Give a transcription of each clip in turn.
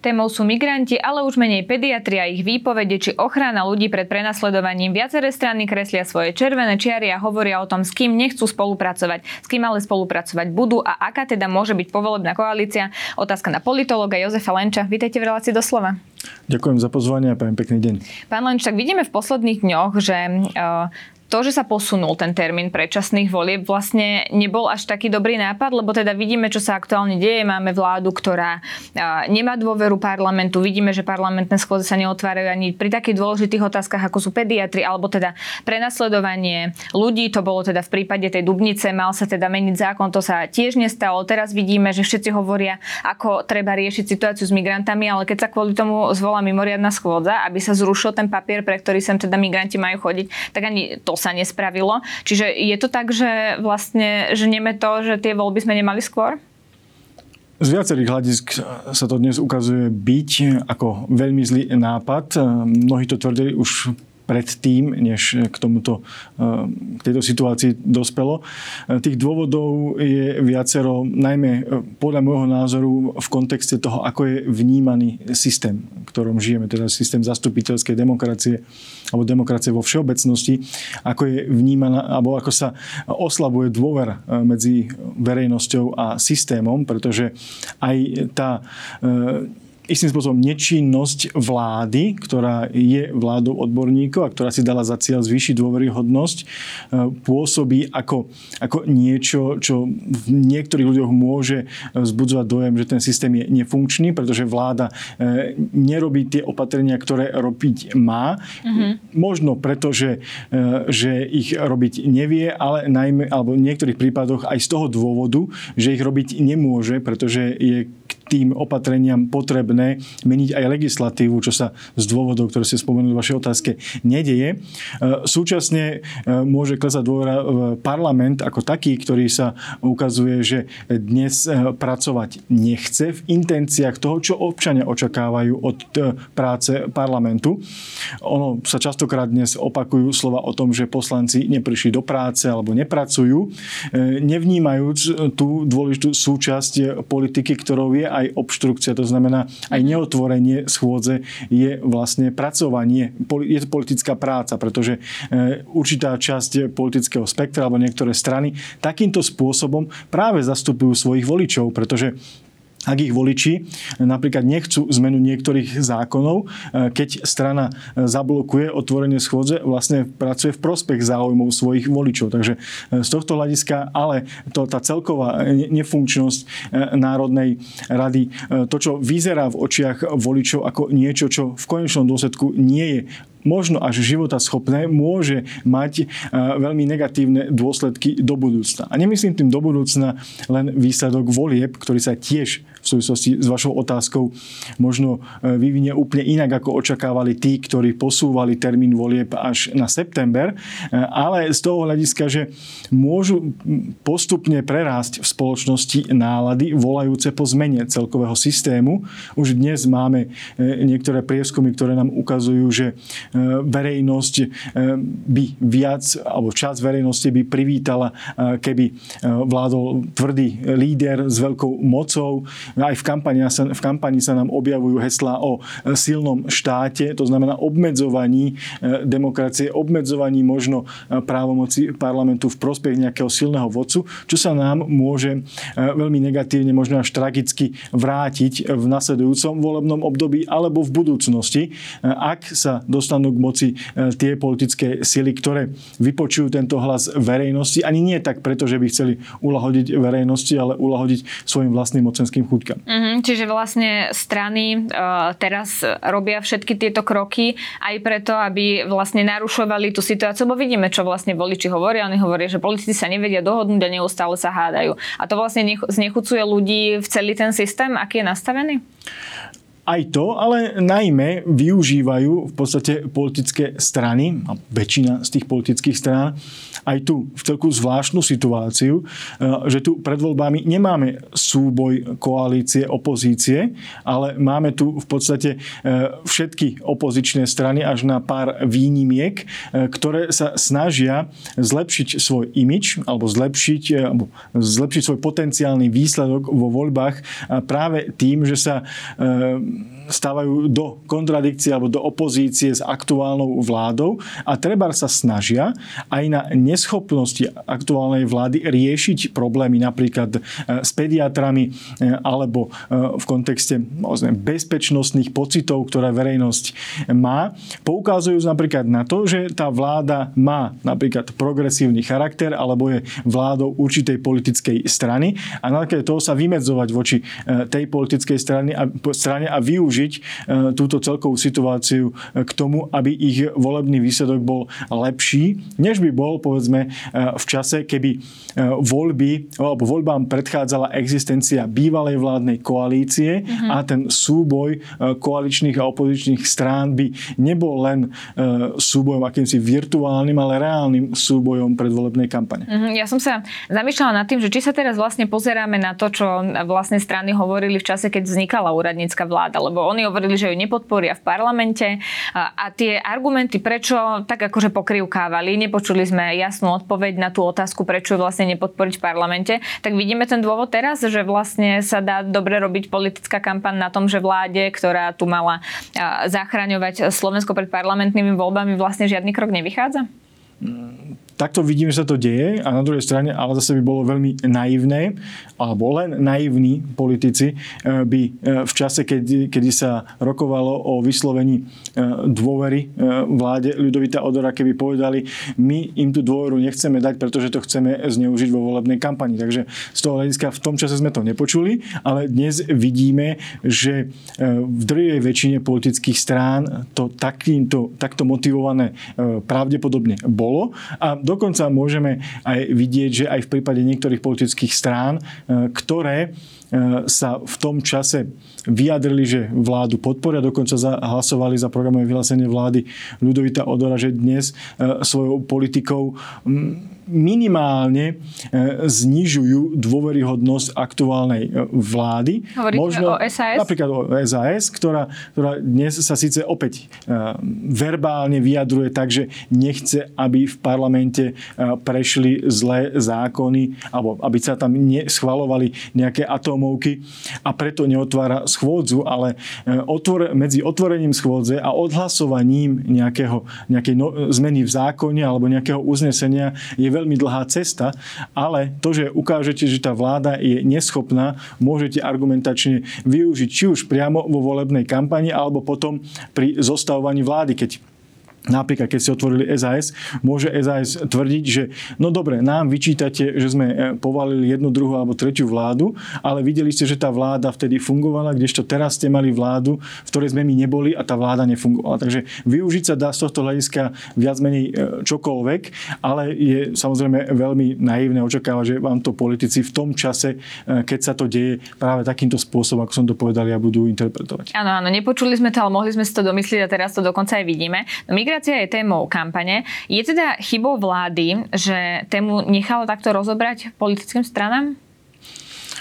Témou sú migranti, ale už menej pediatria, ich výpovede či ochrana ľudí pred prenasledovaním. Viaceré strany kreslia svoje červené čiary a hovoria o tom, s kým nechcú spolupracovať, s kým ale spolupracovať budú a aká teda môže byť povolebná koalícia. Otázka na politologa Jozefa Lenča. Vítejte v relácii doslova. Ďakujem za pozvanie a prajem pekný deň. Pán Lenč, tak vidíme v posledných dňoch, že uh, to, že sa posunul ten termín predčasných volieb, vlastne nebol až taký dobrý nápad, lebo teda vidíme, čo sa aktuálne deje. Máme vládu, ktorá nemá dôveru parlamentu. Vidíme, že parlamentné schôdze sa neotvárajú ani pri takých dôležitých otázkach, ako sú pediatri, alebo teda prenasledovanie ľudí. To bolo teda v prípade tej Dubnice, mal sa teda meniť zákon, to sa tiež nestalo. Teraz vidíme, že všetci hovoria, ako treba riešiť situáciu s migrantami, ale keď sa kvôli tomu zvolá mimoriadna schôdza, aby sa zrušil ten papier, pre ktorý sem teda migranti majú chodiť, tak ani to sa nespravilo. Čiže je to tak, že vlastne ženieme to, že tie voľby sme nemali skôr? Z viacerých hľadisk sa to dnes ukazuje byť ako veľmi zlý nápad. Mnohí to tvrdili už predtým, než k, tomuto, eh, k tejto situácii dospelo. Eh, tých dôvodov je viacero, najmä eh, podľa môjho názoru v kontexte toho, ako je vnímaný systém, v ktorom žijeme, teda systém zastupiteľskej demokracie alebo demokracie vo všeobecnosti, ako je vnímaná, alebo ako sa oslabuje dôver medzi verejnosťou a systémom, pretože aj tá istým spôsobom nečinnosť vlády, ktorá je vládou odborníkov a ktorá si dala za cieľ zvýšiť dôveryhodnosť, e, pôsobí ako, ako niečo, čo v niektorých ľuďoch môže vzbudzovať dojem, že ten systém je nefunkčný, pretože vláda e, nerobí tie opatrenia, ktoré robiť má. Mm-hmm. Možno preto, že, e, že ich robiť nevie, ale najmä, alebo v niektorých prípadoch aj z toho dôvodu, že ich robiť nemôže, pretože je k tým opatreniam potrebné meniť aj legislatívu, čo sa z dôvodov, ktoré ste spomenuli v vašej otázke, nedeje. E, súčasne e, môže klesať dôvera v parlament ako taký, ktorý sa ukazuje, že dnes e, pracovať nechce v intenciách toho, čo občania očakávajú od práce parlamentu. Ono sa častokrát dnes opakujú slova o tom, že poslanci neprišli do práce alebo nepracujú, nevnímajúc tú dôležitú súčasť politiky, ktorou je aj obštrukcia, to znamená aj neotvorenie schôdze je vlastne pracovanie, je to politická práca, pretože e, určitá časť politického spektra alebo niektoré strany takýmto spôsobom práve zastupujú svojich voličov, pretože ak ich voliči napríklad nechcú zmenu niektorých zákonov, e, keď strana e, zablokuje otvorenie schôdze, vlastne pracuje v prospech záujmov svojich voličov. Takže e, z tohto hľadiska, ale to, tá celková nefunkčnosť Národnej rady, to, čo vyzerá v očiach voličov ako niečo, čo v konečnom dôsledku nie je možno až života schopné, môže mať e, veľmi negatívne dôsledky do budúcna. A nemyslím tým do budúcna len výsledok volieb, ktorý sa tiež v súvislosti s vašou otázkou možno e, vyvinie úplne inak, ako očakávali tí, ktorí posúvali termín volieb až na september, e, ale z toho hľadiska, že môžu postupne prerásť v spoločnosti nálady volajúce po zmene celkového systému. Už dnes máme niektoré prieskumy, ktoré nám ukazujú, že verejnosť e, by viac, alebo časť verejnosti by privítala, e, keby vládol tvrdý líder s veľkou mocou. Aj v kampani sa, v kampani sa nám objavujú heslá o silnom štáte, to znamená obmedzovaní demokracie, obmedzovaní možno právomoci parlamentu v prospech nejakého silného vodcu, čo sa nám môže veľmi negatívne, možno až tragicky vrátiť v nasledujúcom volebnom období alebo v budúcnosti, ak sa dostanú dostanú k moci e, tie politické sily, ktoré vypočujú tento hlas verejnosti. Ani nie tak preto, že by chceli ulahodiť verejnosti, ale ulahodiť svojim vlastným mocenským chuťkam. Mm-hmm, čiže vlastne strany uh, teraz robia všetky tieto kroky aj preto, aby vlastne narušovali tú situáciu, lebo vidíme, čo vlastne voliči hovoria. Oni hovoria, že politici sa nevedia dohodnúť a neustále sa hádajú. A to vlastne znechucuje ľudí v celý ten systém, aký je nastavený? Aj to, ale najmä využívajú v podstate politické strany, a väčšina z tých politických strán, aj tu v celku zvláštnu situáciu, že tu pred voľbami nemáme súboj koalície, opozície, ale máme tu v podstate všetky opozičné strany až na pár výnimiek, ktoré sa snažia zlepšiť svoj imič alebo zlepšiť, alebo zlepšiť svoj potenciálny výsledok vo voľbách práve tým, že sa stávajú do kontradikcie alebo do opozície s aktuálnou vládou a treba sa snažia aj na neschopnosti aktuálnej vlády riešiť problémy napríklad e, s pediatrami e, alebo e, v kontexte bezpečnostných pocitov, ktoré verejnosť má. Poukazujú napríklad na to, že tá vláda má napríklad progresívny charakter alebo je vládou určitej politickej strany a na toho sa vymedzovať voči tej politickej strane a, strane a využiť využiť e, túto celkovú situáciu e, k tomu, aby ich volebný výsledok bol lepší, než by bol, povedzme, e, v čase, keby voľby, alebo voľbám predchádzala existencia bývalej vládnej koalície mm-hmm. a ten súboj koaličných a opozičných strán by nebol len súbojom akýmsi virtuálnym, ale reálnym súbojom predvolebnej kampane. Mm-hmm. Ja som sa zamýšľala nad tým, že či sa teraz vlastne pozeráme na to, čo vlastne strany hovorili v čase, keď vznikala úradnícka vláda, lebo oni hovorili, že ju nepodporia v parlamente a, tie argumenty, prečo tak akože pokrivkávali, nepočuli sme jasnú odpoveď na tú otázku, prečo ju vlastne nepodporiť v parlamente, tak vidíme ten dôvod teraz, že vlastne sa dá dobre robiť politická kampaň na tom, že vláde, ktorá tu mala zachraňovať Slovensko pred parlamentnými voľbami, vlastne žiadny krok nevychádza? Takto vidím, že sa to deje a na druhej strane, ale zase by bolo veľmi naivné, alebo len naivní politici eh, by eh, v čase, keď, kedy sa rokovalo o vyslovení eh, dôvery vláde Ľudovita Odora, keby povedali, my im tú dôveru nechceme dať, pretože to chceme zneužiť vo volebnej kampani. Takže z toho hľadiska v tom čase sme to nepočuli, ale dnes vidíme, že v druhej väčšine politických strán to takýmto, takto motivované pravdepodobne bolo a Dokonca môžeme aj vidieť, že aj v prípade niektorých politických strán, e, ktoré e, sa v tom čase vyjadrili, že vládu podporia, dokonca hlasovali za programové vyhlásenie vlády Ľudovita Odora, že dnes e, svojou politikou minimálne e, znižujú dôveryhodnosť aktuálnej e, vlády. Hovoríte Možno, o SAS? Napríklad o SAS, ktorá, ktorá dnes sa síce opäť e, verbálne vyjadruje tak, že nechce, aby v parlamente prešli zlé zákony, alebo aby sa tam schvalovali nejaké atómovky a preto neotvára schôdzu, ale otvor, medzi otvorením schôdze a odhlasovaním nejakého, nejakej no, zmeny v zákone alebo nejakého uznesenia je veľmi veľmi dlhá cesta, ale to, že ukážete, že tá vláda je neschopná, môžete argumentačne využiť či už priamo vo volebnej kampani, alebo potom pri zostavovaní vlády, keď Napríklad, keď ste otvorili SAS, môže SAS tvrdiť, že no dobre, nám vyčítate, že sme e, povalili jednu, druhú alebo tretiu vládu, ale videli ste, že tá vláda vtedy fungovala, kdežto teraz ste mali vládu, v ktorej sme my neboli a tá vláda nefungovala. Takže využiť sa dá z tohto hľadiska viac menej e, čokoľvek, ale je samozrejme veľmi naivné očakávať, že vám to politici v tom čase, e, keď sa to deje práve takýmto spôsobom, ako som to povedal, ja budú interpretovať. Áno, áno, nepočuli sme to, ale mohli sme si to domyslieť a teraz to dokonca aj vidíme. No, Migrácia je témou kampane. Je teda chybou vlády, že tému nechala takto rozobrať politickým stranám?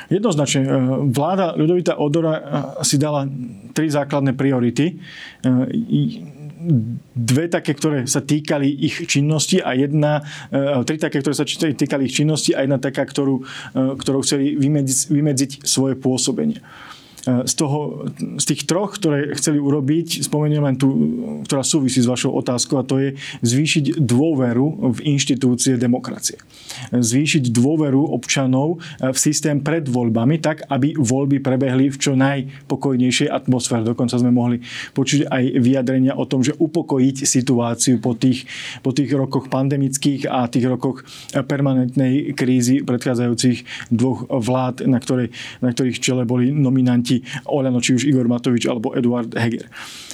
Jednoznačne. E, vláda Ľudovita Odora e, si dala tri základné priority. E, dve také, ktoré sa týkali ich činnosti a jedna, tri také, ktoré sa týkali ich činnosti a jedna taká, ktorú, ktorou chceli vymedziť, vymedziť svoje pôsobenie. E, z, toho, z tých troch, ktoré chceli urobiť, spomeniem len tú, ktorá súvisí s vašou otázkou a to je zvýšiť dôveru v inštitúcie demokracie. Zvýšiť dôveru občanov e, v systém pred voľbami tak, aby voľby prebehli v čo najpokojnejšej atmosfére. Dokonca sme mohli počuť aj vyjadrenia o tom, že upokojiť situáciu po tých, po tých rokoch pandemických a tých rokoch permanentnej krízy predchádzajúcich dvoch vlád, na, ktorej, na ktorých čele boli nominanti proti Olano, či už Igor Matovič alebo Eduard Heger.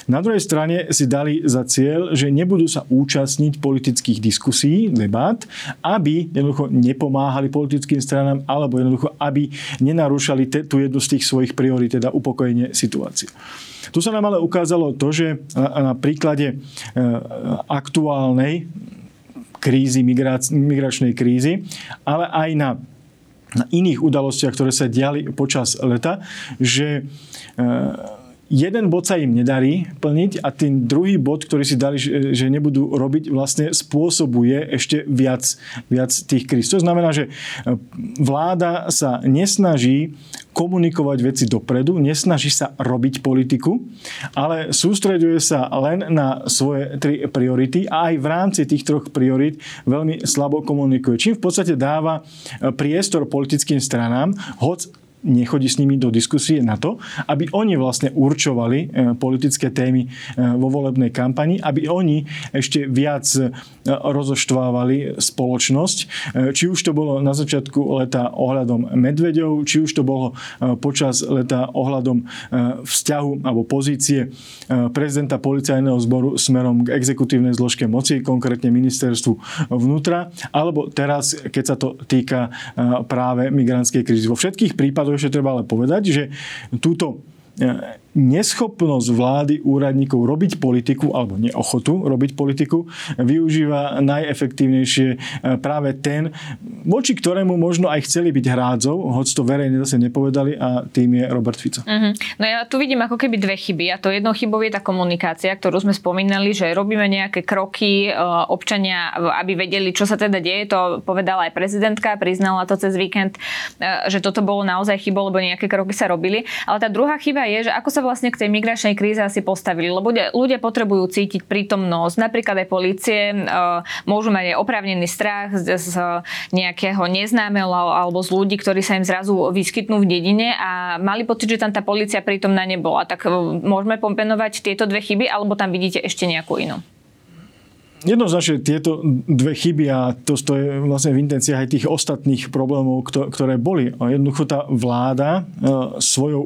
Na druhej strane si dali za cieľ, že nebudú sa účastniť politických diskusí, debát, aby jednoducho nepomáhali politickým stranám, alebo jednoducho, aby nenarúšali te, tú jednu z tých svojich priorít, teda upokojenie situácie. Tu sa nám ale ukázalo to, že na, na príklade aktuálnej krízy, migračnej krízy, ale aj na na iných udalostiach, ktoré sa diali počas leta, že jeden bod sa im nedarí plniť a ten druhý bod, ktorý si dali, že nebudú robiť, vlastne spôsobuje ešte viac, viac tých kríz. To znamená, že e, vláda sa nesnaží komunikovať veci dopredu, nesnaží sa robiť politiku, ale sústreďuje sa len na svoje tri priority a aj v rámci tých troch priorit veľmi slabo komunikuje. Čím v podstate dáva e, priestor politickým stranám, hoď nechodí s nimi do diskusie na to, aby oni vlastne určovali e, politické témy e, vo volebnej kampani, aby oni ešte viac e, rozoštvávali spoločnosť. Či už to bolo na začiatku leta ohľadom medveďov, či už to bolo počas leta ohľadom vzťahu alebo pozície prezidenta policajného zboru smerom k exekutívnej zložke moci, konkrétne ministerstvu vnútra, alebo teraz, keď sa to týka práve migrantskej krízy. Vo všetkých prípadoch ešte treba ale povedať, že túto e, neschopnosť vlády úradníkov robiť politiku, alebo neochotu robiť politiku, využíva najefektívnejšie e, práve ten, voči ktorému možno aj chceli byť hrádzov, hoď to verejne zase nepovedali a tým je Robert Fico. Uh-huh. No ja tu vidím ako keby dve chyby a to jednou chybou je tá komunikácia, ktorú sme spomínali, že robíme nejaké kroky e, občania, aby vedeli, čo sa teda deje, to povedala aj prezidentka, priznala to cez víkend, e, že toto bolo naozaj chybou, lebo nejaké kroky sa robili. Ale tá druhá chyba je, že ako sa vlastne k tej migračnej kríze asi postavili, lebo ľudia, potrebujú cítiť prítomnosť, napríklad aj policie, e, môžu mať aj oprávnený strach z, z nejakého neznámeho alebo z ľudí, ktorí sa im zrazu vyskytnú v dedine a mali pocit, že tam tá policia prítomná nebola. Tak e, môžeme pompenovať tieto dve chyby, alebo tam vidíte ešte nejakú inú? Jednoznačne tieto dve chyby a to, to je vlastne v intenciách aj tých ostatných problémov, ktoré boli. Jednoducho tá vláda e, svojou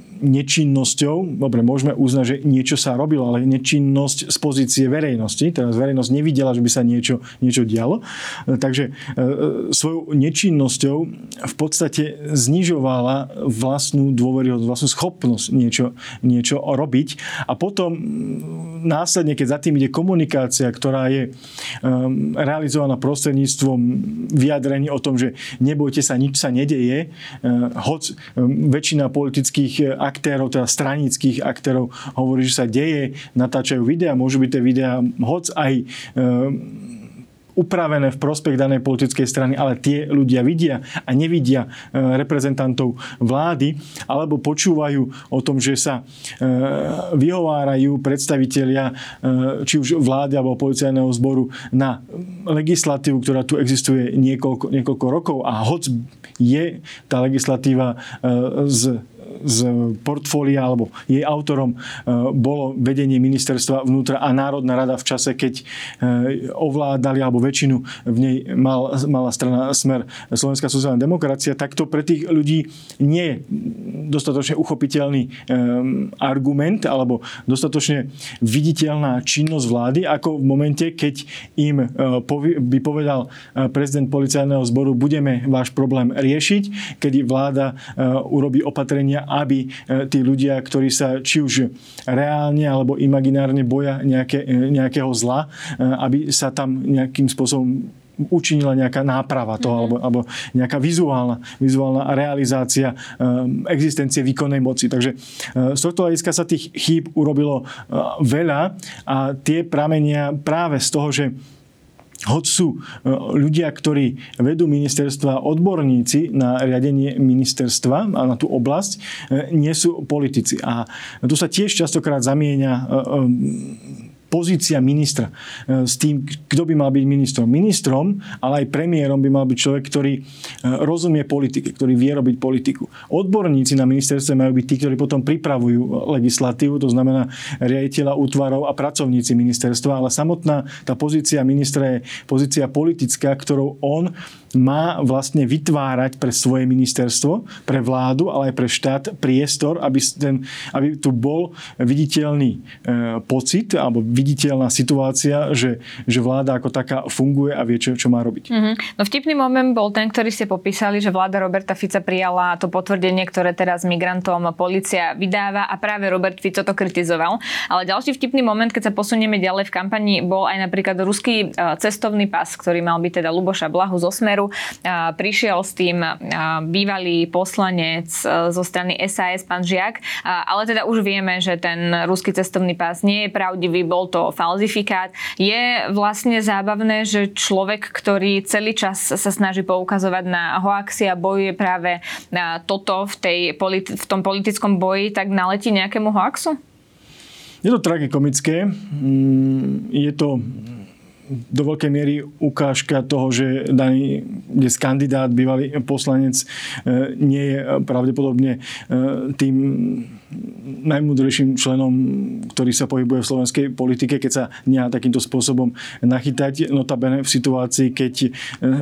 nečinnosťou, dobre, môžeme uznať, že niečo sa robilo, ale nečinnosť z pozície verejnosti, teraz verejnosť nevidela, že by sa niečo, niečo dialo, takže e, svojou nečinnosťou v podstate znižovala vlastnú dôveryhodnosť, vlastnú schopnosť niečo, niečo robiť. A potom následne, keď za tým ide komunikácia, ktorá je realizovaná prostredníctvom vyjadrení o tom, že nebojte sa, nič sa nedeje, hoď um, väčšina politických aktérov, teda stranických aktérov hovorí, že sa deje, natáčajú videá, môžu byť tie videá hoc aj e, upravené v prospech danej politickej strany, ale tie ľudia vidia a nevidia e, reprezentantov vlády, alebo počúvajú o tom, že sa e, vyhovárajú predstavitelia či už vlády alebo policajného zboru na legislatívu, ktorá tu existuje niekoľko, niekoľko rokov. A hoc je tá legislatíva z z portfólia alebo jej autorom e, bolo vedenie ministerstva vnútra a Národná rada v čase, keď e, ovládali alebo väčšinu v nej mal, mala strana Smer Slovenská sociálna demokracia, tak to pre tých ľudí nie je dostatočne uchopiteľný e, argument alebo dostatočne viditeľná činnosť vlády, ako v momente, keď im by povedal prezident policajného zboru, budeme váš problém riešiť, kedy vláda urobí opatrenia aby e, tí ľudia, ktorí sa či už reálne alebo imaginárne boja nejaké, e, nejakého zla, e, aby sa tam nejakým spôsobom učinila nejaká náprava toho, mm-hmm. alebo, alebo nejaká vizuálna, vizuálna realizácia um, existencie výkonnej moci. Takže uh, z tohto hľadiska sa tých chýb urobilo uh, veľa a tie pramenia práve z toho, že hoď sú e, ľudia, ktorí vedú ministerstva, odborníci na riadenie ministerstva a na tú oblasť, e, nie sú politici. A tu sa tiež častokrát zamieňa e, pozícia ministra e, s tým, kto by mal byť ministrom. Ministrom, ale aj premiérom by mal byť človek, ktorý e, rozumie politike, ktorý vie robiť politiku. Odborníci na ministerstve majú byť tí, ktorí potom pripravujú legislatívu, to znamená riaditeľa útvarov a pracovníci ministerstva, ale samotná tá pozícia ministra je pozícia politická, ktorou on má vlastne vytvárať pre svoje ministerstvo, pre vládu, ale aj pre štát priestor, aby, ten, aby tu bol viditeľný e, pocit alebo viditeľná situácia, že, že vláda ako taká funguje a vie, čo, čo má robiť. Mm-hmm. No vtipný moment bol ten, ktorý ste popísali, že vláda Roberta Fica prijala to potvrdenie, ktoré teraz migrantom policia vydáva a práve Robert Fico to kritizoval. Ale ďalší vtipný moment, keď sa posunieme ďalej v kampani, bol aj napríklad ruský e, cestovný pas, ktorý mal byť teda Luboša Blahu zo Smeru. E, prišiel s tým e, bývalý poslanec zo strany SAS, pán Žiak, ale teda už vieme, že ten ruský cestovný pás nie je pravdivý, bol to falzifikát. Je vlastne zábavné, že človek, ktorý celý čas sa snaží poukazovať na hoaxi a bojuje práve na toto v, tej, v tom politickom boji, tak naletí nejakému hoaxu? Je to tragikomické. Mm, je to do veľkej miery ukážka toho, že daný dnes kandidát, bývalý poslanec, e, nie je pravdepodobne e, tým najmudrejším členom, ktorý sa pohybuje v slovenskej politike, keď sa nechá takýmto spôsobom nachytať. Notabene v situácii, keď e,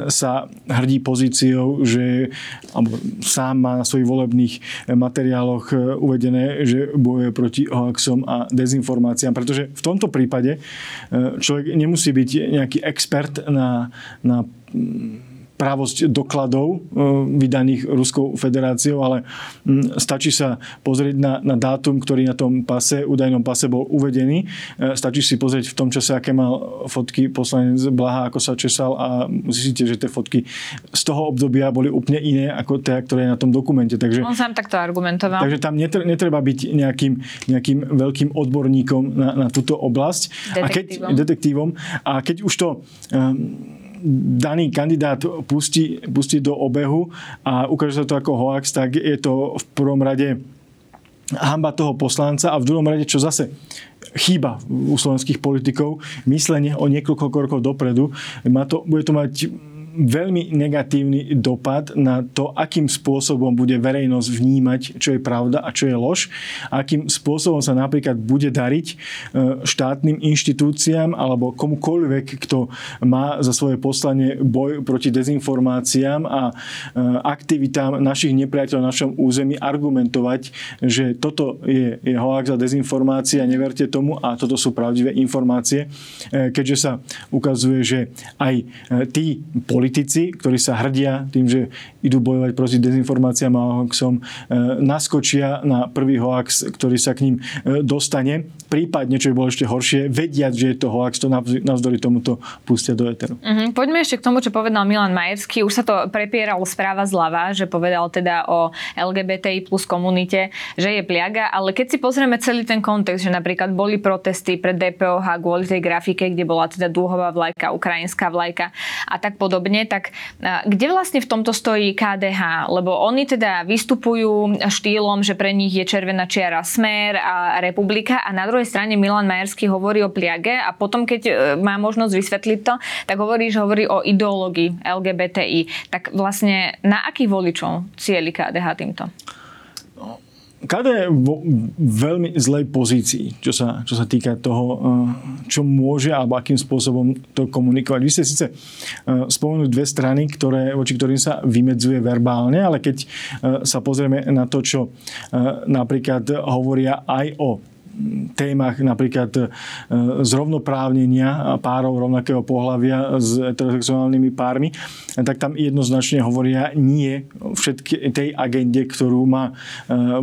sa hrdí pozíciou, že alebo sám má na svojich volebných materiáloch uvedené, že bojuje proti hoaxom a dezinformáciám. Pretože v tomto prípade človek nemusí byť nejaký expert na, na právosť dokladov e, vydaných Ruskou federáciou, ale stačí sa pozrieť na, na dátum, ktorý na tom pase, údajnom pase bol uvedený. E, stačí si pozrieť v tom čase, aké mal fotky poslanec Blaha, ako sa česal a zistíte, že tie fotky z toho obdobia boli úplne iné ako tie, ktoré je na tom dokumente. Takže, On sám takto argumentoval. Takže tam netreba byť nejakým, nejakým veľkým odborníkom na, na túto oblasť. Detektívom. A keď, detektívom. A keď už to um, daný kandidát pustí, pustí do obehu a ukáže sa to ako hoax, tak je to v prvom rade hamba toho poslanca a v druhom rade, čo zase chýba u slovenských politikov, myslenie o niekoľko krokov dopredu. Má to, bude to mať veľmi negatívny dopad na to, akým spôsobom bude verejnosť vnímať, čo je pravda a čo je lož, akým spôsobom sa napríklad bude dariť e, štátnym inštitúciám alebo komukoľvek, kto má za svoje poslanie boj proti dezinformáciám a e, aktivitám našich nepriateľov na našom území argumentovať, že toto je, je hoax a dezinformácia, neverte tomu a toto sú pravdivé informácie, e, keďže sa ukazuje, že aj tí politici, ktorí sa hrdia tým, že idú bojovať proti dezinformáciám a hoaxom, e, naskočia na prvý hoax, ktorý sa k ním e, dostane. Prípadne, čo by bolo ešte horšie, vediať, že je to hoax, to navzdory tomuto pustia do eteru. Uh-huh. Poďme ešte k tomu, čo povedal Milan Majerský. Už sa to prepieralo správa zľava, že povedal teda o LGBTI plus komunite, že je pliaga, ale keď si pozrieme celý ten kontext, že napríklad boli protesty pred DPOH kvôli tej grafike, kde bola teda dúhová vlajka, ukrajinská vlajka a tak podobne, podobne, tak kde vlastne v tomto stojí KDH? Lebo oni teda vystupujú štýlom, že pre nich je červená čiara Smer a Republika a na druhej strane Milan Majerský hovorí o pliage a potom, keď e, má možnosť vysvetliť to, tak hovorí, že hovorí o ideológii LGBTI. Tak vlastne na akých voličov cieli KDH týmto? KD je vo veľmi zlej pozícii, čo sa, čo sa týka toho, eh, čo môže alebo akým spôsobom to komunikovať. Vy ste síce eh, spomenuli dve strany, ktoré, voči ktorým sa vymedzuje verbálne, ale keď eh, sa pozrieme na to, čo napríklad hovoria aj o témach napríklad e, zrovnoprávnenia párov rovnakého pohľavia s heterosexuálnymi pármi, tak tam jednoznačne hovoria nie všetky tej agende, ktorú má e,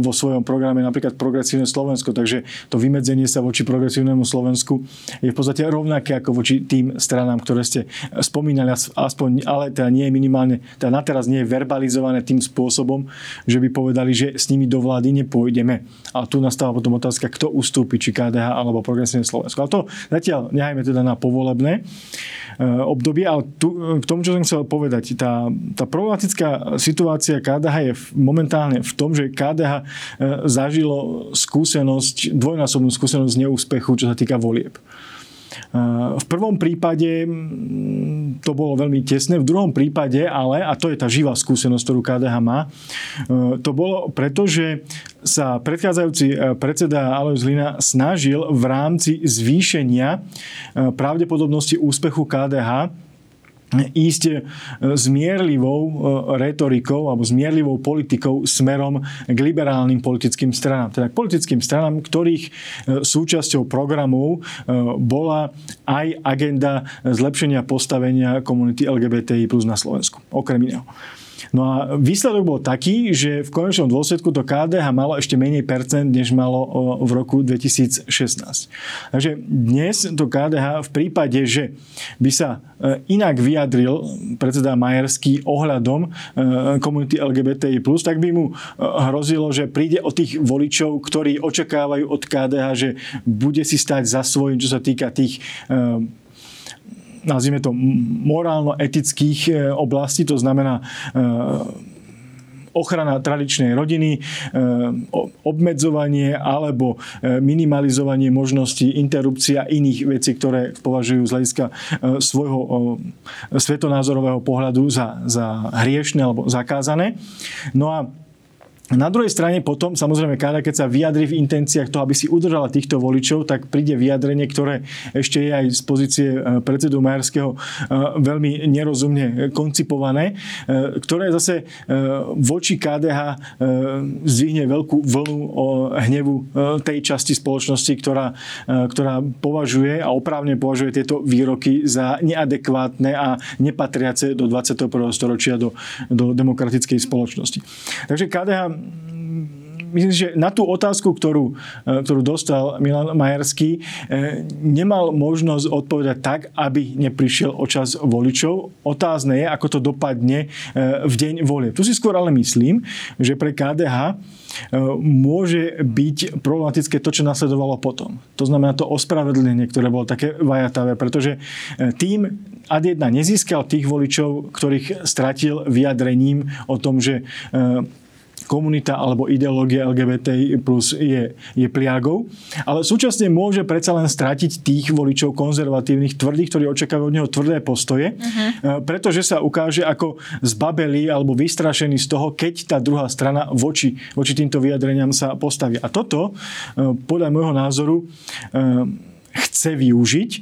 vo svojom programe napríklad Progresívne Slovensko. Takže to vymedzenie sa voči Progresívnemu Slovensku je v podstate rovnaké ako voči tým stranám, ktoré ste spomínali, aspoň, ale teda nie je minimálne, teda na teraz nie je verbalizované tým spôsobom, že by povedali, že s nimi do vlády nepôjdeme. A tu nastáva potom otázka, kto ustúpi, či KDH alebo Progresívne Slovensko. Ale to zatiaľ nehajme teda na povolebné eh, obdobie, ale tu, eh, k tomu, čo som chcel povedať, tá, tá problematická situácia KDH je momentálne v tom, že KDH eh, zažilo skúsenosť, dvojnásobnú skúsenosť neúspechu, čo sa týka volieb. V prvom prípade mm, to bolo veľmi tesné, v druhom prípade ale, a to je tá živá skúsenosť, ktorú KDH má, e, to bolo preto, že sa predchádzajúci e, predseda Alois Lina snažil v rámci zvýšenia pravdepodobnosti úspechu KDH ísť e, zmierlivou e, retorikou alebo zmierlivou politikou smerom k liberálnym politickým stranám. Teda k politickým stranám, ktorých e, súčasťou programov bola aj agenda zlepšenia postavenia komunity LGBTI plus na Slovensku. Okrem iného. No a výsledok bol taký, že v konečnom dôsledku to KDH malo ešte menej percent, než malo v roku 2016. Takže dnes to KDH v prípade, že by sa e, inak vyjadril predseda Majerský ohľadom e, komunity LGBTI+, tak by mu e, hrozilo, že príde o tých voličov, ktorí očakávajú od KDH, že bude si stať za svojím, čo sa týka tých nazvime to, morálno-etických e, oblastí, to znamená e, ochrana tradičnej rodiny, e, obmedzovanie alebo minimalizovanie možností interrupcia iných vecí, ktoré považujú z hľadiska svojho svetonázorového pohľadu za, za hriešne alebo zakázané. No a na druhej strane potom, samozrejme, Káda, keď sa vyjadri v intenciách toho, aby si udržala týchto voličov, tak príde vyjadrenie, ktoré ešte je aj z pozície e, predsedu Majerského e, veľmi nerozumne koncipované, e, ktoré zase voči KDH zvihne veľkú vlnu o hnevu tej časti spoločnosti, ktorá, ktorá považuje a oprávne považuje tieto výroky za neadekvátne a nepatriace do 21. storočia do, do demokratickej spoločnosti. Takže KDH myslím že na tú otázku, ktorú, e, ktorú dostal Milan Majerský, e, nemal možnosť odpovedať tak, aby neprišiel o čas voličov. Otázne je, ako to dopadne e, v deň volie. Tu si skôr ale myslím, že pre KDH môže byť problematické to, čo nasledovalo potom. To znamená to ospravedlnenie, ktoré bolo také vajatavé, pretože tým ad jedna nezískal tých voličov, ktorých stratil vyjadrením o tom, že komunita alebo ideológia LGBTI plus je, je pliagou, ale súčasne môže predsa len stratiť tých voličov konzervatívnych, tvrdých, ktorí očakávajú od neho tvrdé postoje, uh-huh. pretože sa ukáže ako zbabeli alebo vystrašení z toho, keď tá druhá strana voči, voči týmto vyjadreniam sa postaví. A toto, e, podľa môjho názoru, e, chce využiť. E,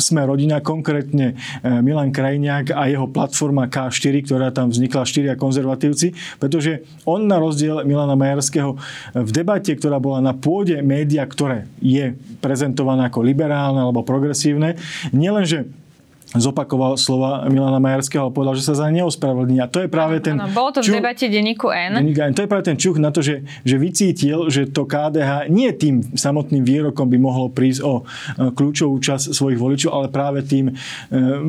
sme rodina, konkrétne e, Milan Krajniak a jeho platforma K4, ktorá tam vznikla, štyria konzervatívci, pretože on na rozdiel Milana Majerského v debate, ktorá bola na pôde média, ktoré je prezentované ako liberálne alebo progresívne, nielenže zopakoval slova Milana Majerského a povedal, že sa za ne neospravedlní. A to je práve ten... Ano, bolo to v čuch, debate denníku N. N. To je práve ten čuch na to, že, že vycítil, že to KDH nie tým samotným výrokom by mohlo prísť o e, kľúčovú časť svojich voličov, ale práve tým e,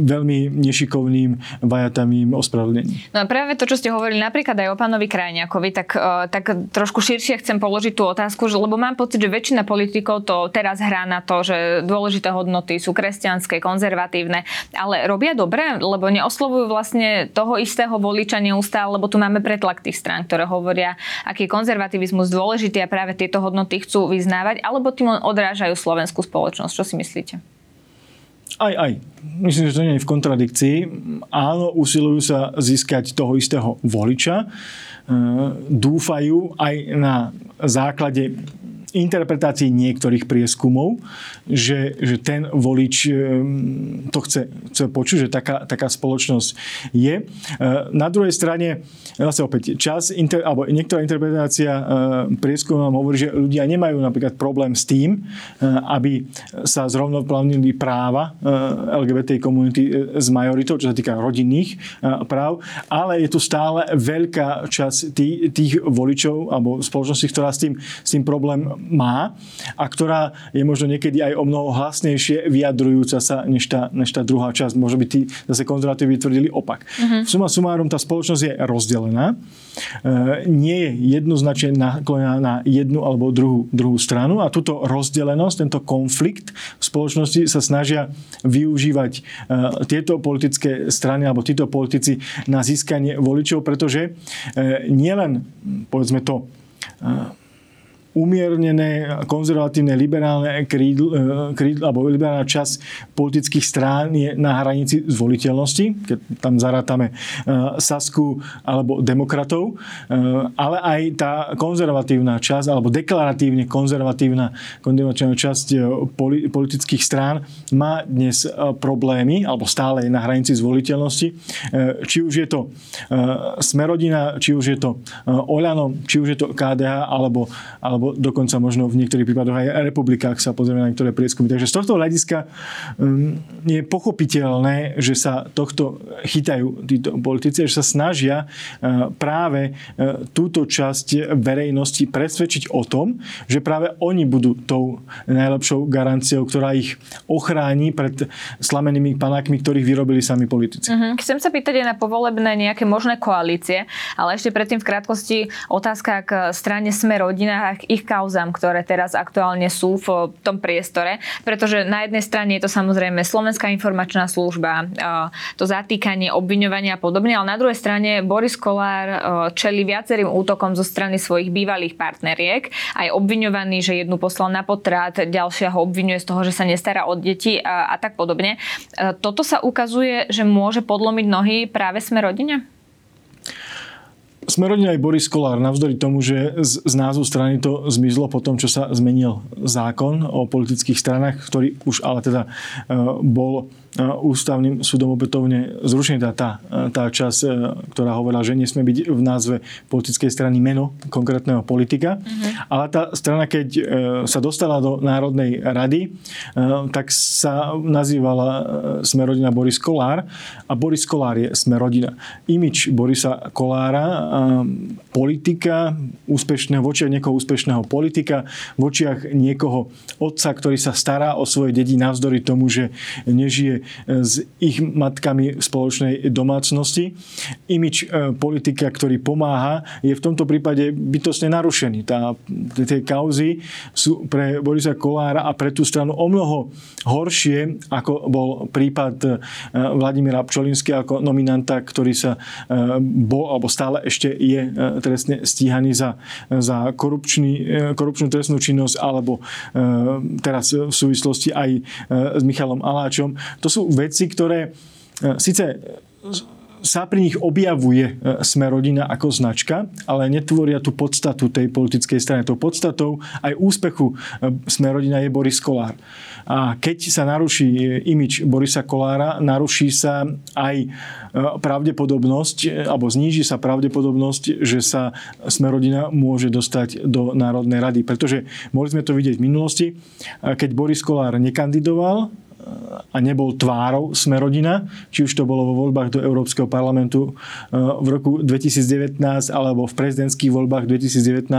veľmi nešikovným vajatavým ospravedlnením. No a práve to, čo ste hovorili napríklad aj o pánovi Krajniakovi, tak, e, tak trošku širšie chcem položiť tú otázku, že, lebo mám pocit, že väčšina politikov to teraz hrá na to, že dôležité hodnoty sú kresťanské, konzervatívne ale robia dobre, lebo neoslovujú vlastne toho istého voliča neustále, lebo tu máme pretlak tých strán, ktoré hovoria, aký je konzervativizmus dôležitý a práve tieto hodnoty chcú vyznávať, alebo tým odrážajú slovenskú spoločnosť. Čo si myslíte? Aj, aj. Myslím, že to nie je v kontradikcii. Áno, usilujú sa získať toho istého voliča. E, dúfajú aj na základe interpretácii niektorých prieskumov, že, že ten volič ehm, to chce, chce počuť, že taká, taká spoločnosť je. Ehm, na druhej strane, zase opäť, čas, inter, alebo niektorá interpretácia ehm, prieskumov nám hovorí, že ľudia nemajú napríklad problém s tým, aby sa zrovnoprávnili práva LGBT komunity e, s majoritou, čo sa týka rodinných práv, ale je tu stále veľká časť tých, tých voličov alebo spoločnosti, ktorá s tým, s tým problém má a ktorá je možno niekedy aj o mnoho hlasnejšie vyjadrujúca sa než tá, než tá druhá časť. Možno by tí zase konzervatívi tvrdili opak. Uh-huh. Suma sumárom, tá spoločnosť je rozdelená. E, nie je jednoznačne naklonená na jednu alebo druhú, druhú stranu a túto rozdelenosť, tento konflikt v spoločnosti sa snažia využívať e, tieto politické strany alebo títo politici na získanie voličov, pretože e, nielen, povedzme to, umiernené, konzervatívne, liberálne krídl, krídl, alebo liberálna časť politických strán je na hranici zvoliteľnosti, keď tam zarátame Sasku alebo demokratov, ale aj tá konzervatívna časť, alebo deklaratívne konzervatívna, konzervatívna časť politických strán má dnes problémy, alebo stále je na hranici zvoliteľnosti. Či už je to Smerodina, či už je to Oľano, či už je to KDH, alebo, alebo dokonca možno v niektorých prípadoch aj republikách sa pozrieme na niektoré prieskumy. Takže z tohto hľadiska um, je pochopiteľné, že sa tohto chytajú títo politici, že sa snažia uh, práve uh, túto časť verejnosti presvedčiť o tom, že práve oni budú tou najlepšou garanciou, ktorá ich ochráni pred slamenými panákmi, ktorých vyrobili sami politici. Uh-huh. Chcem sa pýtať aj na povolebné nejaké možné koalície, ale ešte predtým v krátkosti otázka k strane Sme rodina a ich kauzám, ktoré teraz aktuálne sú v tom priestore, pretože na jednej strane je to samozrejme Slovenská informačná služba, to zatýkanie, obviňovanie a podobne, ale na druhej strane Boris Kolár čeli viacerým útokom zo strany svojich bývalých partneriek, aj obviňovaný, že jednu poslal na potrat, ďalšia ho obviňuje z toho, že sa nestará o deti a, a tak podobne. Toto sa ukazuje, že môže podlomiť nohy práve Sme rodine? Smerodina aj Boris Kolár, navzdory tomu, že z, z názvu strany to zmizlo po tom, čo sa zmenil zákon o politických stranách, ktorý už ale teda uh, bol ústavným súdom opätovne zrušený tá, tá, tá časť, e, ktorá hovorila, že nesmie byť v názve politickej strany meno konkrétneho politika. Mm-hmm. Ale tá strana, keď e, sa dostala do Národnej rady, e, tak sa nazývala Smerodina Boris Kolár a Boris Kolár je Smerodina. Imič Borisa Kolára, politika úspešného, v očiach niekoho úspešného politika, v očiach niekoho otca, ktorý sa stará o svoje deti navzdory tomu, že nežije s ich matkami v spoločnej domácnosti. Imič e, politika, ktorý pomáha, je v tomto prípade bytostne narušený. Tá, tie kauzy sú pre Borisa Kolára a pre tú stranu o mnoho horšie, ako bol prípad e, Vladimíra Pčolinského ako nominanta, ktorý sa e, bol alebo stále ešte je trestne stíhaný za, za korupčný, korupčnú trestnú činnosť alebo teraz v súvislosti aj s Michalom Aláčom. To sú veci, ktoré e, síce sa pri nich objavuje e, sme rodina ako značka, ale netvoria tú podstatu tej politickej strany. Tou podstatou aj úspechu e, sme rodina je Boris Kolár. A keď sa naruší imič Borisa Kolára, naruší sa aj pravdepodobnosť, alebo zníži sa pravdepodobnosť, že sa sme rodina môže dostať do Národnej rady. Pretože mohli sme to vidieť v minulosti, keď Boris Kolár nekandidoval, a nebol tvárou Smerodina, či už to bolo vo voľbách do Európskeho parlamentu e, v roku 2019 alebo v prezidentských voľbách 2019,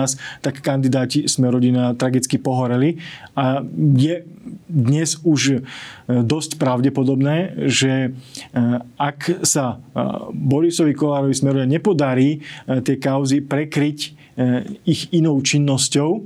tak kandidáti Smerodina tragicky pohoreli. A je dnes už e, dosť pravdepodobné, že e, ak sa Borisovi Kolárovi Smerodina nepodarí tie kauzy prekryť ich inou činnosťou,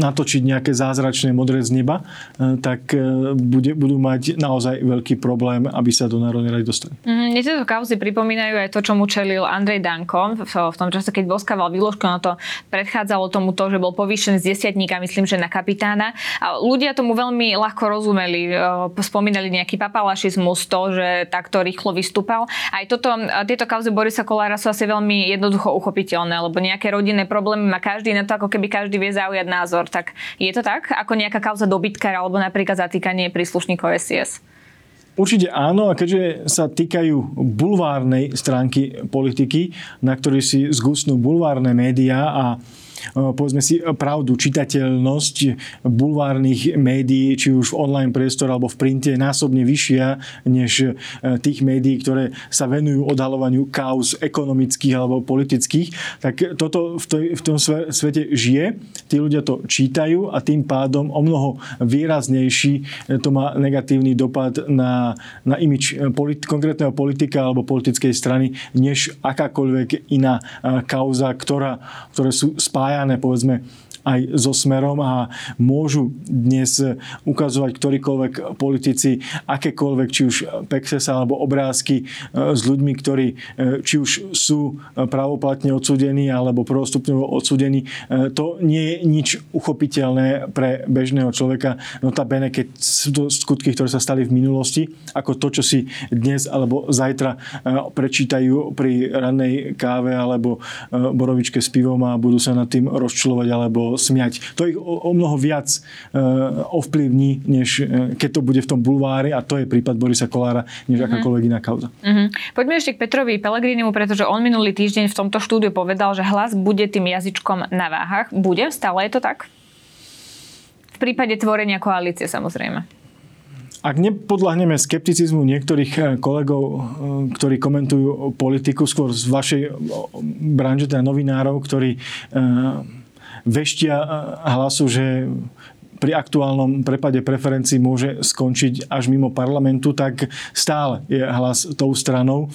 natočiť nejaké zázračné modré z neba, e, tak e, bude, budú mať naozaj veľký problém, aby sa do Národnej rady dostali. Mm, mne tieto kauzy pripomínajú aj to, čo mu čelil Andrej Danko v, tom čase, keď boskával výložku, no to predchádzalo tomu to, že bol povýšený z desiatníka, myslím, že na kapitána. A ľudia tomu veľmi ľahko rozumeli. E, spomínali nejaký papalašizmus, to, že takto rýchlo vystúpal. Aj toto, tieto kauzy Borisa Kolára sú asi veľmi jednoducho uchopiteľné, lebo nejaké rodinné problémy má každý na to, ako keby každý vie zaujať názor. Tak je to tak? Ako nejaká kauza dobytkara alebo napríklad zatýkanie príslušníkov SIS? Určite áno, a keďže sa týkajú bulvárnej stránky politiky, na ktorej si zgusnú bulvárne médiá a povedzme si pravdu, čitateľnosť bulvárnych médií, či už v online priestore alebo v printe, je násobne vyššia než eh, tých médií, ktoré sa venujú odhalovaniu kauz ekonomických alebo politických, tak toto v, toj, v tom svete žije, tí ľudia to čítajú a tým pádom o mnoho výraznejší to má negatívny dopad na, na imič politi- konkrétneho politika alebo politickej strany, než akákoľvek iná kauza, ktorá, ktoré sú spájane spájané povedzme aj so smerom a môžu dnes ukazovať ktorýkoľvek politici akékoľvek, či už pexes alebo obrázky s ľuďmi, ktorí či už sú pravoplatne odsudení alebo prvostupňovo odsudení. To nie je nič uchopiteľné pre bežného človeka. Notabene, keď sú to skutky, ktoré sa stali v minulosti, ako to, čo si dnes alebo zajtra prečítajú pri rannej káve alebo borovičke s pivom a budú sa nad tým rozčulovať alebo smiať. To ich o, o mnoho viac e, ovplyvní, než e, keď to bude v tom bulvári a to je prípad Borisa Kolára, než mm-hmm. akákoľvek iná kauza. Mm-hmm. Poďme ešte k Petrovi Pelegrinimu, pretože on minulý týždeň v tomto štúdiu povedal, že hlas bude tým jazyčkom na váhach. Bude? Stále je to tak? V prípade tvorenia koalície samozrejme. Ak nepodľahneme skepticizmu niektorých eh, kolegov, eh, ktorí komentujú politiku, skôr z vašej branže, teda novinárov, ktorí eh, veštia hlasu, že pri aktuálnom prepade preferencií môže skončiť až mimo parlamentu, tak stále je hlas tou stranou,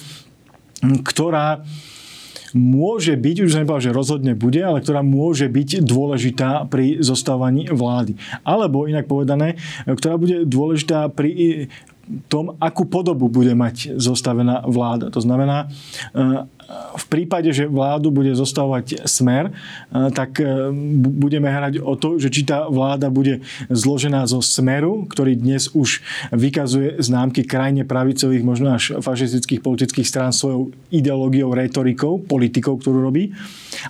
ktorá môže byť, už som nepovedal, že rozhodne bude, ale ktorá môže byť dôležitá pri zostávaní vlády. Alebo inak povedané, ktorá bude dôležitá pri tom, akú podobu bude mať zostavená vláda. To znamená, v prípade, že vládu bude zostávať smer, eh, tak eh, budeme hrať o to, že či tá vláda bude zložená zo smeru, ktorý dnes už vykazuje známky krajne pravicových, možno až fašistických politických strán svojou ideológiou, retorikou, politikou, ktorú robí.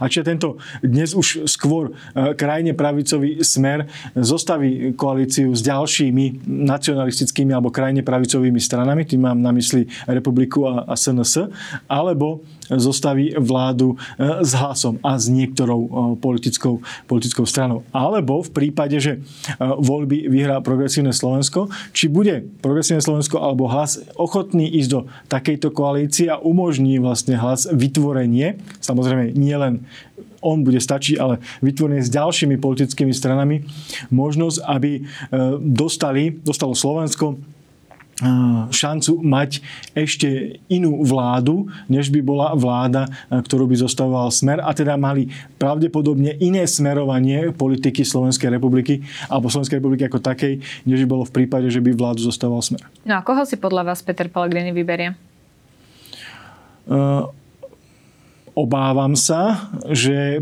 A či tento dnes už skôr eh, krajne pravicový smer zostaví koalíciu s ďalšími nacionalistickými alebo krajne pravicovými stranami, tým mám na mysli Republiku a, a SNS, alebo zostaví vládu e, s hlasom a s niektorou e, politickou, politickou stranou. Alebo v prípade, že e, voľby vyhrá Progresívne Slovensko, či bude Progresívne Slovensko alebo hlas ochotný ísť do takejto koalície a umožní vlastne hlas vytvorenie, samozrejme nie len on bude stačiť, ale vytvorenie s ďalšími politickými stranami možnosť, aby dostali, dostalo Slovensko šancu mať ešte inú vládu, než by bola vláda, ktorú by zostavoval smer a teda mali pravdepodobne iné smerovanie politiky Slovenskej republiky alebo Slovenskej republiky ako takej, než by bolo v prípade, že by vládu zostavoval smer. No a koho si podľa vás Peter Pellegrini vyberie? Uh, obávam sa, že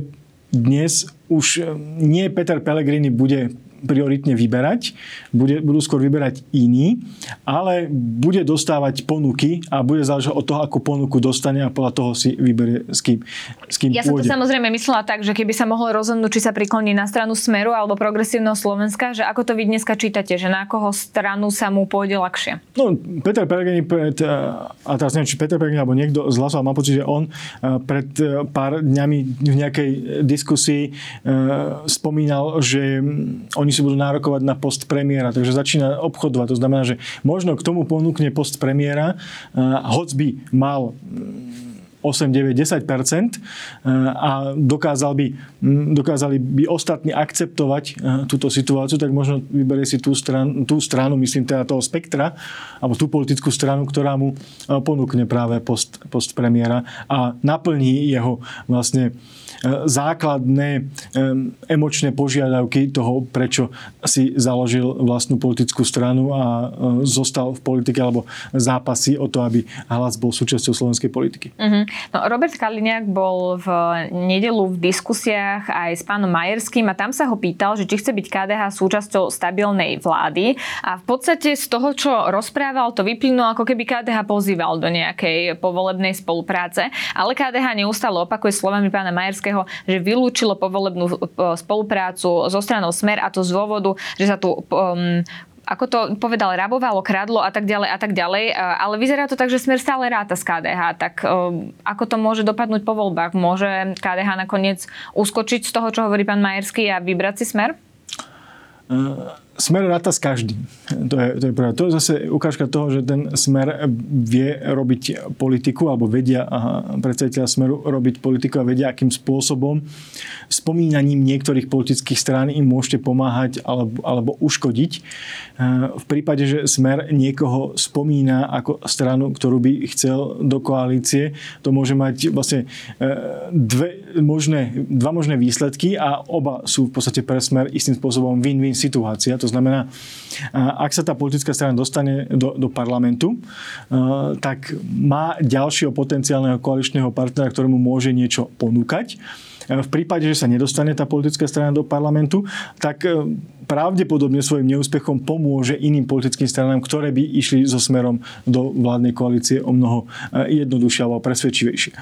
dnes už nie Peter Pellegrini bude prioritne vyberať, bude, budú skôr vyberať iní, ale bude dostávať ponuky a bude záležať od toho, akú ponuku dostane a podľa toho si vyberie s kým, s kým Ja pôjde. som to samozrejme myslela tak, že keby sa mohol rozhodnúť, či sa prikloní na stranu Smeru alebo progresívneho Slovenska, že ako to vy dneska čítate, že na koho stranu sa mu pôjde ľahšie? No, Peter Pellegrini pred, a teraz neviem, či Peter Pellegrini alebo niekto z hlasov, mám pocit, že on pred pár dňami v nejakej diskusii spomínal, že oni si budú nárokovať na post premiéra, takže začína obchodovať. To znamená, že možno k tomu ponúkne post premiéra, hoc by mal 8, 9, 10 a dokázal by, dokázali by ostatní akceptovať e, túto situáciu, tak možno vyberie si tú stranu, tú stranu, myslím teda toho spektra, alebo tú politickú stranu, ktorá mu e, ponúkne práve post, post premiéra a naplní jeho vlastne základné emočné požiadavky toho, prečo si založil vlastnú politickú stranu a e, zostal v politike alebo zápasy o to, aby hlas bol súčasťou slovenskej politiky. Uh-huh. No, Robert Kaliňák bol v nedelu v diskusiách aj s pánom Majerským a tam sa ho pýtal, že či chce byť KDH súčasťou stabilnej vlády. A v podstate z toho, čo rozprával, to vyplynulo, ako keby KDH pozýval do nejakej povolebnej spolupráce, ale KDH neustále opakuje slovami pána Majerského, že vylúčilo povolebnú e, spoluprácu so stranou Smer a to z dôvodu, že sa tu um, ako to povedal, rabovalo, kradlo a tak ďalej a tak ďalej. E, ale vyzerá to tak, že smer stále ráta z KDH. Tak um, ako to môže dopadnúť po voľbách? Môže KDH nakoniec uskočiť z toho, čo hovorí pán Majerský a vybrať si smer? Uh Smer ráta s každým. To je, to je pravda. To je zase ukážka toho, že ten Smer vie robiť politiku, alebo vedia predstaviteľa Smeru robiť politiku a vedia, akým spôsobom spomínaním niektorých politických strán im môžete pomáhať alebo, alebo uškodiť. E, v prípade, že Smer niekoho spomína ako stranu, ktorú by chcel do koalície, to môže mať vlastne e, dve možné, dva možné výsledky a oba sú v podstate pre Smer istým spôsobom win-win situácia to znamená, ak sa tá politická strana dostane do, do parlamentu, tak má ďalšieho potenciálneho koaličného partnera, ktorému môže niečo ponúkať. V prípade, že sa nedostane tá politická strana do parlamentu, tak pravdepodobne svojim neúspechom pomôže iným politickým stranám, ktoré by išli so smerom do vládnej koalície o mnoho jednoduchšie alebo presvedčivejšie.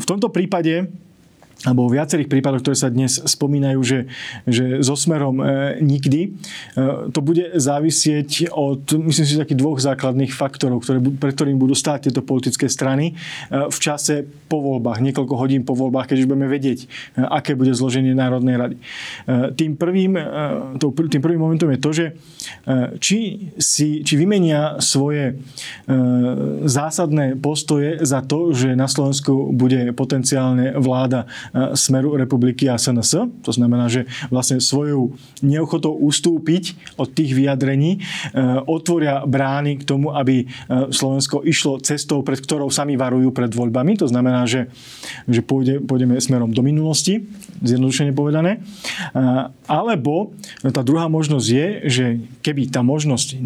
V tomto prípade alebo v viacerých prípadoch, ktoré sa dnes spomínajú, že, že so smerom e, nikdy, e, to bude závisieť od, myslím si, takých dvoch základných faktorov, ktoré, pre ktorým budú stáť tieto politické strany e, v čase po voľbách, niekoľko hodín po voľbách, keď už budeme vedieť, e, aké bude zloženie Národnej rady. E, tým prvým, e, to, tým prvým momentom je to, že e, či, si, či vymenia svoje e, zásadné postoje za to, že na Slovensku bude potenciálne vláda smeru republiky a SNS. To znamená, že vlastne svojou neochotou ustúpiť od tých vyjadrení e, otvoria brány k tomu, aby e, Slovensko išlo cestou, pred ktorou sami varujú pred voľbami. To znamená, že, že pôjde, pôjdeme smerom do minulosti, zjednodušene povedané. Alebo tá druhá možnosť je, že keby tá možnosť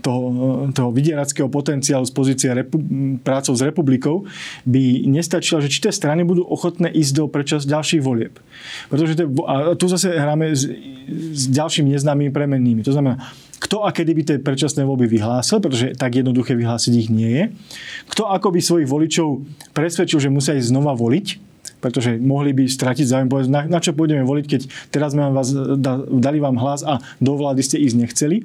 toho, toho vydierackého potenciálu z pozície repu, prácov s republikou by nestačila, že či tie strany budú ochotné ísť do prečas ďalších volieb. Pretože to, a tu zase hráme s, s ďalšími neznámymi premennými. To znamená, kto a kedy by tie predčasné voľby vyhlásil, pretože tak jednoduché vyhlásiť ich nie je. Kto ako by svojich voličov presvedčil, že musia ísť znova voliť, pretože mohli by stratiť záujem, povedať, na, na čo pôjdeme voliť, keď teraz sme vás, da, dali vám hlas a do vlády ste ísť nechceli.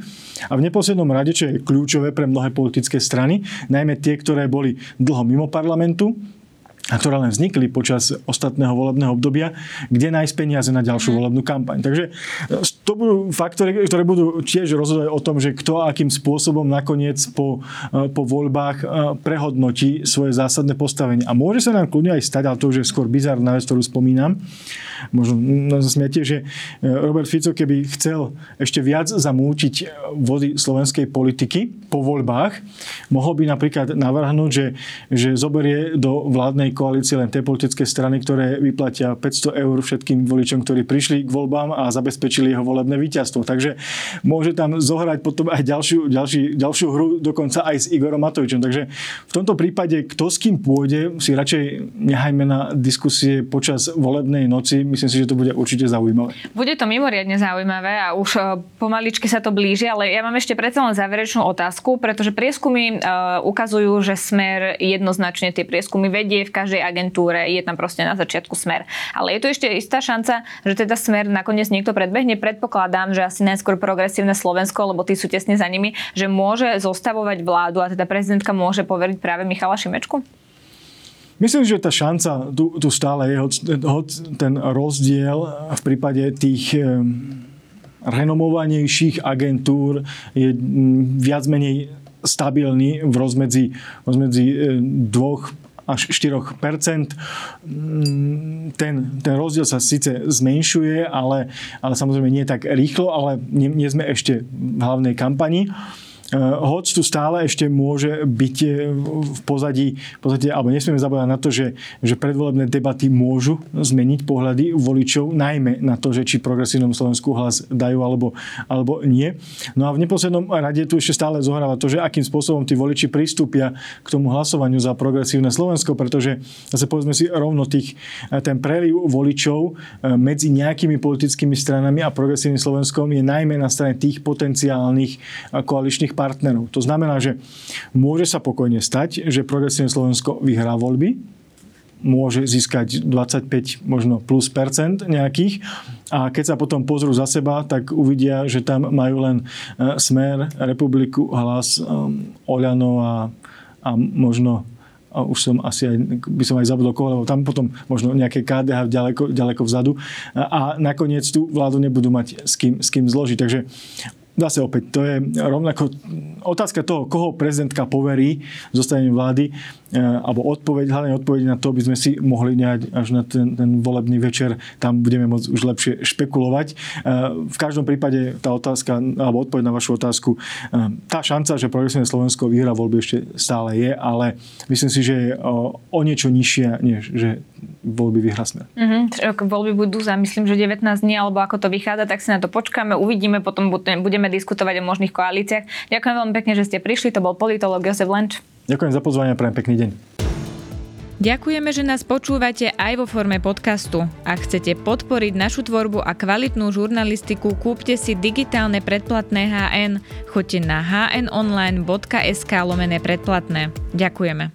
A v neposlednom rade, čo je kľúčové pre mnohé politické strany, najmä tie, ktoré boli dlho mimo parlamentu, a ktoré len vznikli počas ostatného volebného obdobia, kde nájsť peniaze na ďalšiu mm. volebnú kampaň. Takže e, to budú faktory, ktoré budú tiež rozhodovať o tom, že kto akým spôsobom nakoniec po, e, po voľbách e, prehodnotí svoje zásadné postavenie. A môže sa nám kľudne aj stať, ale to už je skôr bizarná vec, ktorú spomínam, možno zasmiete, že Robert Fico, keby chcel ešte viac zamúčiť vody slovenskej politiky po voľbách, mohol by napríklad navrhnúť, že, že zoberie do vládnej koalície len tie politické strany, ktoré vyplatia 500 eur všetkým voličom, ktorí prišli k voľbám a zabezpečili jeho volebné víťazstvo. Takže môže tam zohrať potom aj ďalšiu, ďalší, ďalšiu hru, dokonca aj s Igorom Matovičom. Takže v tomto prípade, kto s kým pôjde, si radšej nehajme na diskusie počas volebnej noci. Myslím si, že to bude určite zaujímavé. Bude to mimoriadne zaujímavé a už e, pomaličky sa to blíži, ale ja mám ešte predsa len záverečnú otázku, pretože prieskumy uh, ukazujú, že smer jednoznačne tie prieskumy vedie v každej agentúre, je tam proste na začiatku smer. Ale je tu ešte istá šanca, že teda smer nakoniec niekto predbehne. Predpokladám, že asi najskôr progresívne Slovensko, lebo tí sú tesne za nimi, že môže zostavovať vládu a teda prezidentka môže poveriť práve Michala Šimečku? Myslím, že tá šanca tu, tu stále je, hoď ten rozdiel v prípade tých renomovanejších agentúr je viac menej stabilný v rozmedzi, rozmedzi dvoch až 4 mm, ten, ten rozdiel sa síce zmenšuje, ale, ale samozrejme nie tak rýchlo, ale nie, nie sme ešte v hlavnej kampani. Eh, hoď tu stále ešte môže byť eh, v pozadí, pozadí alebo nesmieme zabúdať na to, že, že predvolebné debaty môžu zmeniť pohľady voličov, najmä na to, že či progresívnom Slovensku hlas dajú alebo, alebo nie. No a v neposlednom rade tu ešte stále zohráva to, že akým spôsobom tí voliči pristúpia k tomu hlasovaniu za progresívne Slovensko, pretože zase povedzme si rovno tých, eh, ten preliv voličov medzi nejakými politickými stranami a progresívnym Slovenskom je najmä na strane tých potenciálnych koaličných partnerov. To znamená, že môže sa pokojne stať, že Progresívne Slovensko vyhrá voľby, môže získať 25 možno plus percent nejakých a keď sa potom pozrú za seba, tak uvidia, že tam majú len e, Smer, Republiku, Hlas, um, Oľano a, a možno a už som asi aj, by som aj zabudol koho, lebo tam potom možno nejaké KDH ďaleko, ďaleko vzadu a nakoniec tú vládu nebudú mať s kým, s kým zložiť. Takže Zase opäť, to je rovnako otázka toho, koho prezidentka poverí zostavením vlády, alebo odpoveď, hlavne odpoveď na to, by sme si mohli nehať až na ten, ten volebný večer, tam budeme môcť už lepšie špekulovať. E, v každom prípade tá otázka, alebo odpoveď na vašu otázku, e, tá šanca, že progresívne Slovensko vyhrá voľby ešte stále je, ale myslím si, že je o niečo nižšia, než že voľby vyhrá smer. Mm-hmm. Voľby budú za, myslím, že 19 dní, alebo ako to vychádza, tak si na to počkáme, uvidíme, potom budeme diskutovať o možných koalíciách. Ďakujem veľmi pekne, že ste prišli. To bol politolog Josef Lenč. Ďakujem za pozvanie a prajem pekný deň. Ďakujeme, že nás počúvate aj vo forme podcastu. Ak chcete podporiť našu tvorbu a kvalitnú žurnalistiku, kúpte si digitálne predplatné HN. Choďte na hnonline.sk lomené predplatné. Ďakujeme.